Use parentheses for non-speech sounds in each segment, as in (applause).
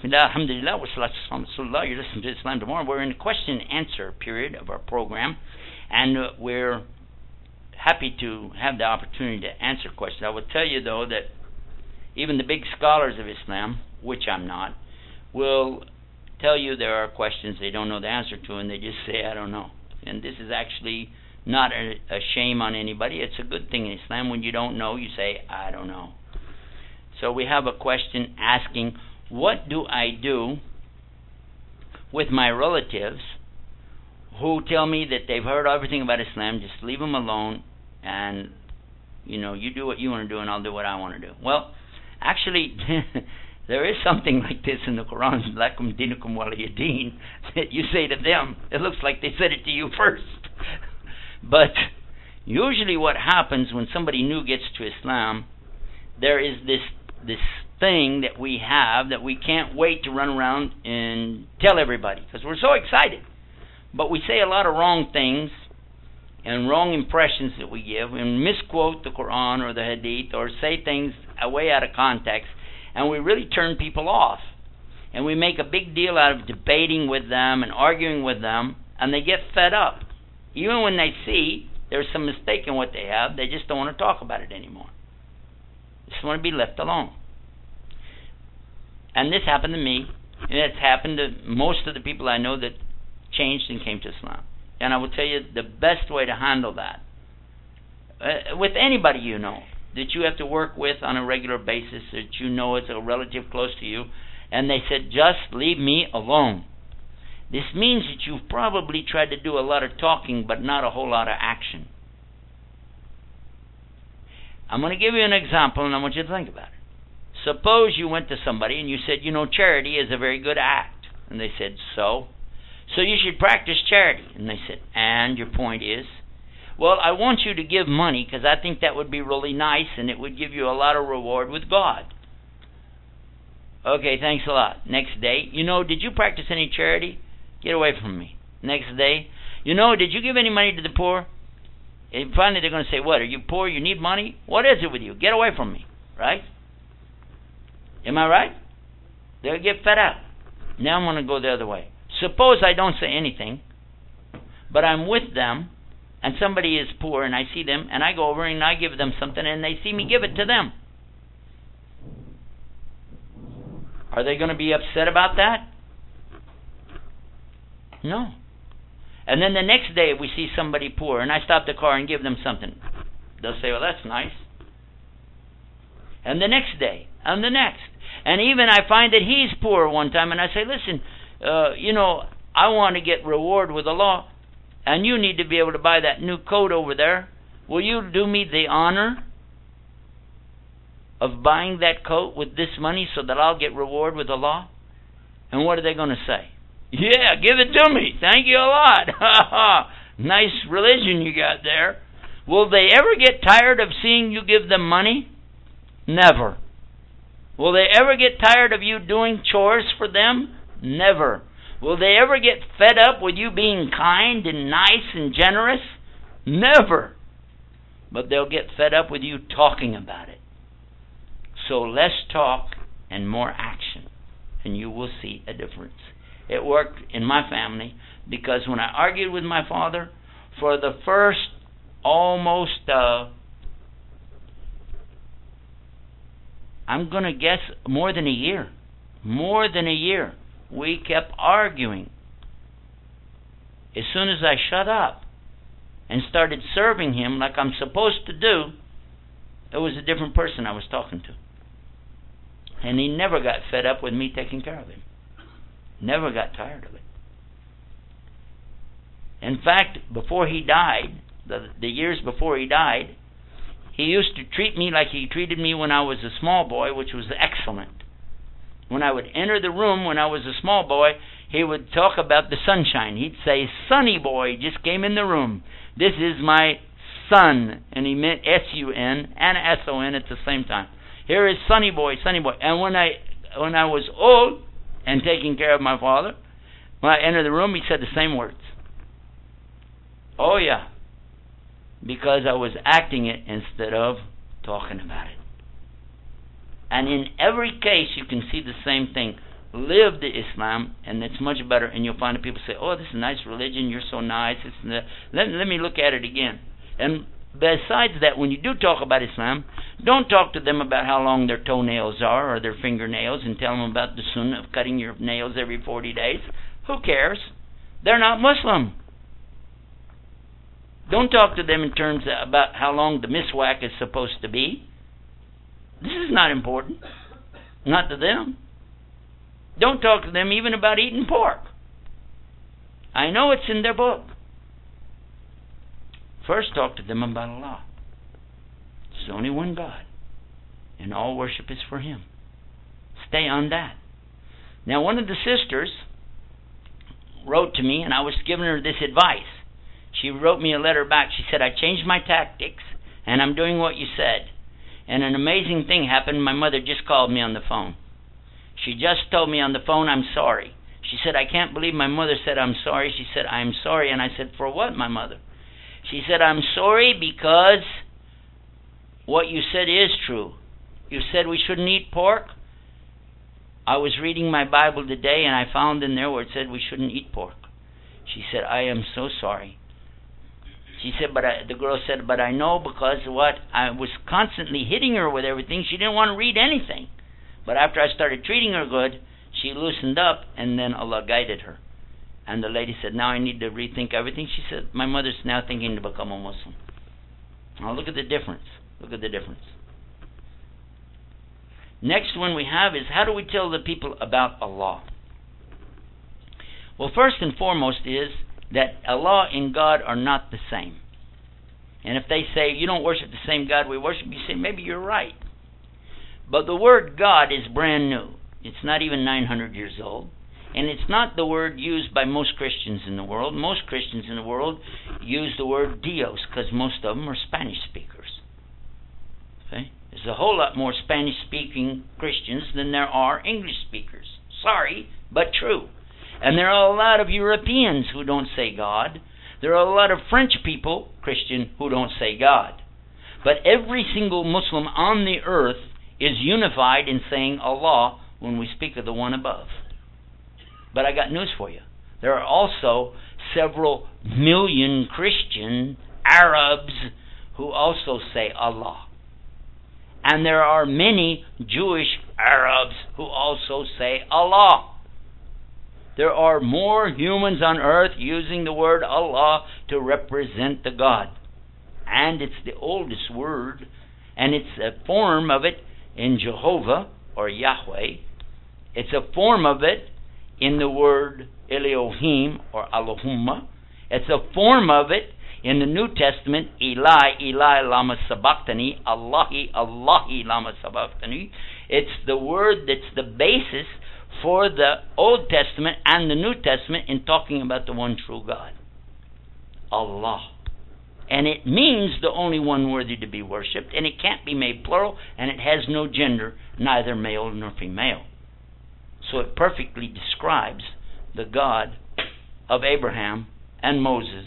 Bismillah, alhamdulillah, wa salatu You're listening to Islam Tomorrow. We're in the question and answer period of our program, and uh, we're happy to have the opportunity to answer questions. I will tell you, though, that even the big scholars of Islam, which I'm not, will tell you there are questions they don't know the answer to, and they just say, I don't know. And this is actually not a, a shame on anybody. It's a good thing in Islam. When you don't know, you say, I don't know. So we have a question asking, What do I do with my relatives who tell me that they've heard everything about Islam? Just leave them alone and, you know, you do what you want to do and I'll do what I want to do. Well, actually, (laughs) there is something like this in the Quran, lakum dinukum waliyadin, that (laughs) you say to them. It looks like they said it to you first. (laughs) but usually what happens when somebody new gets to Islam, there is this this thing that we have that we can't wait to run around and tell everybody because we're so excited. But we say a lot of wrong things and wrong impressions that we give and misquote the Quran or the Hadith or say things way out of context and we really turn people off. And we make a big deal out of debating with them and arguing with them and they get fed up. Even when they see there's some mistake in what they have, they just don't want to talk about it anymore. They just want to be left alone. And this happened to me, and it's happened to most of the people I know that changed and came to Islam. And I will tell you the best way to handle that uh, with anybody you know that you have to work with on a regular basis that you know is a relative close to you, and they said, just leave me alone. This means that you've probably tried to do a lot of talking but not a whole lot of action. I'm going to give you an example and I want you to think about it. Suppose you went to somebody and you said, you know, charity is a very good act. And they said, so? So you should practice charity. And they said, and your point is? Well, I want you to give money because I think that would be really nice and it would give you a lot of reward with God. Okay, thanks a lot. Next day, you know, did you practice any charity? Get away from me. Next day, you know, did you give any money to the poor? And finally, they're going to say, What? Are you poor? You need money? What is it with you? Get away from me. Right? Am I right? They'll get fed up. Now I'm going to go the other way. Suppose I don't say anything, but I'm with them, and somebody is poor, and I see them, and I go over and I give them something, and they see me give it to them. Are they going to be upset about that? No. And then the next day we see somebody poor, and I stop the car and give them something. They'll say, well, that's nice. And the next day, and the next. And even I find that he's poor one time, and I say, listen, uh, you know, I want to get reward with Allah, and you need to be able to buy that new coat over there. Will you do me the honor of buying that coat with this money so that I'll get reward with Allah? And what are they going to say? Yeah, give it to me. Thank you a lot. (laughs) nice religion you got there. Will they ever get tired of seeing you give them money? Never. Will they ever get tired of you doing chores for them? Never. Will they ever get fed up with you being kind and nice and generous? Never. But they'll get fed up with you talking about it. So less talk and more action, and you will see a difference. It worked in my family because when I argued with my father, for the first almost, uh, I'm going to guess more than a year, more than a year, we kept arguing. As soon as I shut up and started serving him like I'm supposed to do, it was a different person I was talking to. And he never got fed up with me taking care of him. Never got tired of it. In fact, before he died, the, the years before he died, he used to treat me like he treated me when I was a small boy, which was excellent. When I would enter the room when I was a small boy, he would talk about the sunshine. He'd say, Sunny boy just came in the room. This is my son. And he meant S U N and S O N at the same time. Here is Sunny boy, Sunny boy. And when I when I was old, and taking care of my father. When I entered the room, he said the same words. Oh, yeah. Because I was acting it instead of talking about it. And in every case, you can see the same thing. live the Islam, and it's much better. And you'll find that people say, "Oh, this is a nice religion. You're so nice." And. Let, let me look at it again. And besides that, when you do talk about Islam, don't talk to them about how long their toenails are or their fingernails, and tell them about the sunnah of cutting your nails every 40 days. Who cares? They're not Muslim. Don't talk to them in terms about how long the miswak is supposed to be. This is not important. Not to them. Don't talk to them even about eating pork. I know it's in their book. First, talk to them about Allah. There's only one God, and all worship is for Him. Stay on that. Now, one of the sisters wrote to me, and I was giving her this advice. She wrote me a letter back. She said, I changed my tactics, and I'm doing what you said. And an amazing thing happened. My mother just called me on the phone. She just told me on the phone, I'm sorry. She said, I can't believe my mother said, I'm sorry. She said, I'm sorry. And I said, For what, my mother? She said, I'm sorry because what you said is true. You said we shouldn't eat pork. I was reading my Bible today and I found in there where it said we shouldn't eat pork. She said, I am so sorry. She said, but I, the girl said, but I know because what I was constantly hitting her with everything. She didn't want to read anything. But after I started treating her good, she loosened up, and then Allah guided her. And the lady said, now I need to rethink everything. She said, my mother's now thinking to become a Muslim. Now look at the difference. Look at the difference. Next one we have is how do we tell the people about Allah? Well, first and foremost is that Allah and God are not the same. And if they say you don't worship the same God we worship, you say maybe you're right. But the word God is brand new. It's not even 900 years old. And it's not the word used by most Christians in the world. Most Christians in the world use the word Dios because most of them are Spanish speakers. Okay? There's a whole lot more Spanish speaking Christians than there are English speakers. Sorry, but true. And there are a lot of Europeans who don't say God. There are a lot of French people, Christian, who don't say God. But every single Muslim on the earth is unified in saying Allah when we speak of the one above. But I got news for you. There are also several million Christian Arabs who also say Allah. And there are many Jewish Arabs who also say Allah. There are more humans on earth using the word Allah to represent the God. And it's the oldest word, and it's a form of it in Jehovah or Yahweh. It's a form of it in the word Elohim or Allahumma. It's a form of it in the New Testament, Eli, Eli, lama sabachthani, Allahi, Allahi, lama sabachthani. It's the word that's the basis for the Old Testament and the New Testament in talking about the one true God. Allah. And it means the only one worthy to be worshipped, and it can't be made plural, and it has no gender, neither male nor female. So it perfectly describes the God of Abraham and Moses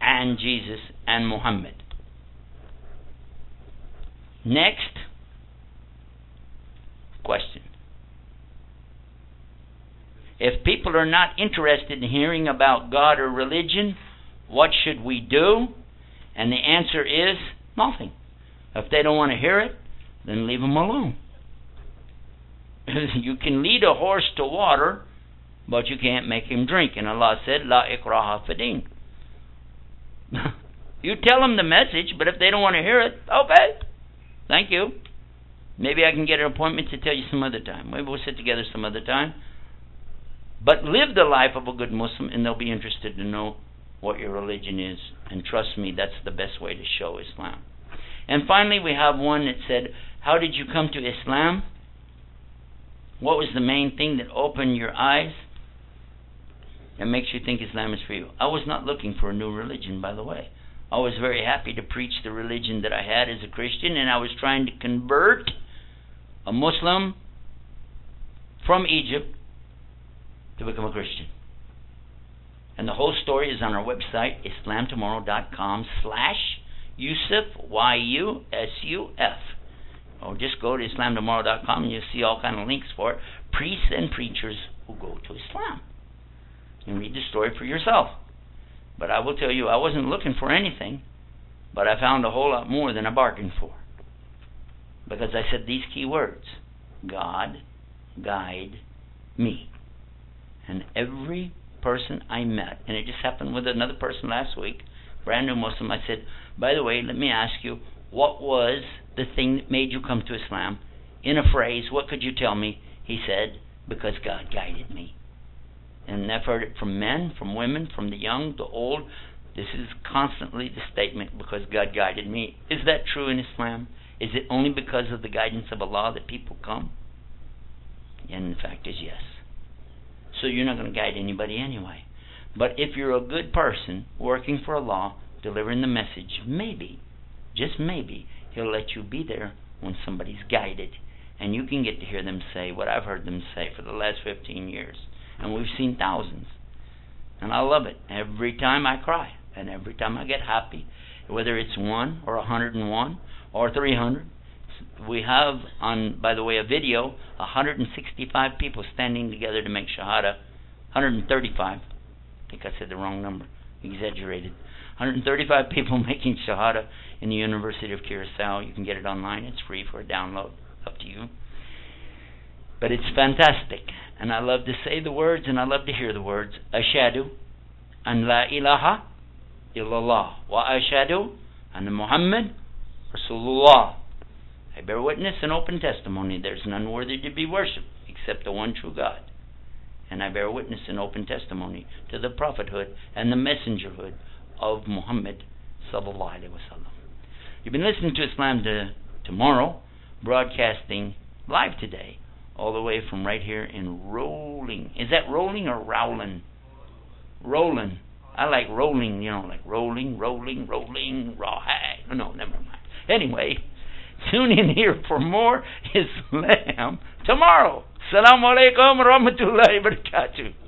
and Jesus and Muhammad. Next question. If people are not interested in hearing about God or religion, what should we do? And the answer is nothing. If they don't want to hear it, then leave them alone. (laughs) you can lead a horse to water, but you can't make him drink. And Allah said, La ikraha fadin. (laughs) you tell them the message, but if they don't want to hear it, okay. Thank you. Maybe I can get an appointment to tell you some other time. Maybe we'll sit together some other time. But live the life of a good Muslim, and they'll be interested to know what your religion is. And trust me, that's the best way to show Islam. And finally, we have one that said, How did you come to Islam? What was the main thing that opened your eyes and makes you think Islam is for you? I was not looking for a new religion, by the way. I was very happy to preach the religion that I had as a Christian, and I was trying to convert a Muslim from Egypt to become a Christian. And the whole story is on our website, islamtomorrow.com slash Yusuf, Y-U-S-U-F. Or just go to islamtomorrow.com and you'll see all kind of links for it. Priests and preachers who go to Islam. And read the story for yourself. But I will tell you, I wasn't looking for anything, but I found a whole lot more than I bargained for. Because I said these key words God, guide me. And every person I met, and it just happened with another person last week, brand new Muslim, I said, by the way, let me ask you, what was the thing that made you come to Islam? In a phrase, what could you tell me? He said, because God guided me. And I've heard it from men, from women, from the young, the old. This is constantly the statement, because God guided me. Is that true in Islam? Is it only because of the guidance of Allah that people come? And the fact is yes. So you're not going to guide anybody anyway. But if you're a good person working for Allah, delivering the message, maybe, just maybe, He'll let you be there when somebody's guided. And you can get to hear them say what I've heard them say for the last 15 years. And we've seen thousands. And I love it. Every time I cry, and every time I get happy, whether it's one or 101 or 300. We have on, by the way, a video, 165 people standing together to make Shahada. 135. I think I said the wrong number. Exaggerated. 135 people (laughs) making Shahada in the University of Curacao. You can get it online. It's free for a download. Up to you. But it's fantastic. And I love to say the words and I love to hear the words. Ashadu an la ilaha illallah. Wa ashadu an Muhammad Rasulullah. I bear witness and open testimony there's none worthy to be worshipped except the one true God. And I bear witness and open testimony to the prophethood and the messengerhood of Muhammad sallallahu alaihi wasallam. You've been listening to Islam to, tomorrow, broadcasting live today, all the way from right here in Rolling. Is that rolling or rowling? Rolling. I like rolling, you know, like rolling, rolling, rolling, raw. No, never mind. Anyway, (laughs) tune in here for more Islam tomorrow. Assalamu alaikum wa rahmatullahi wa barakatuh.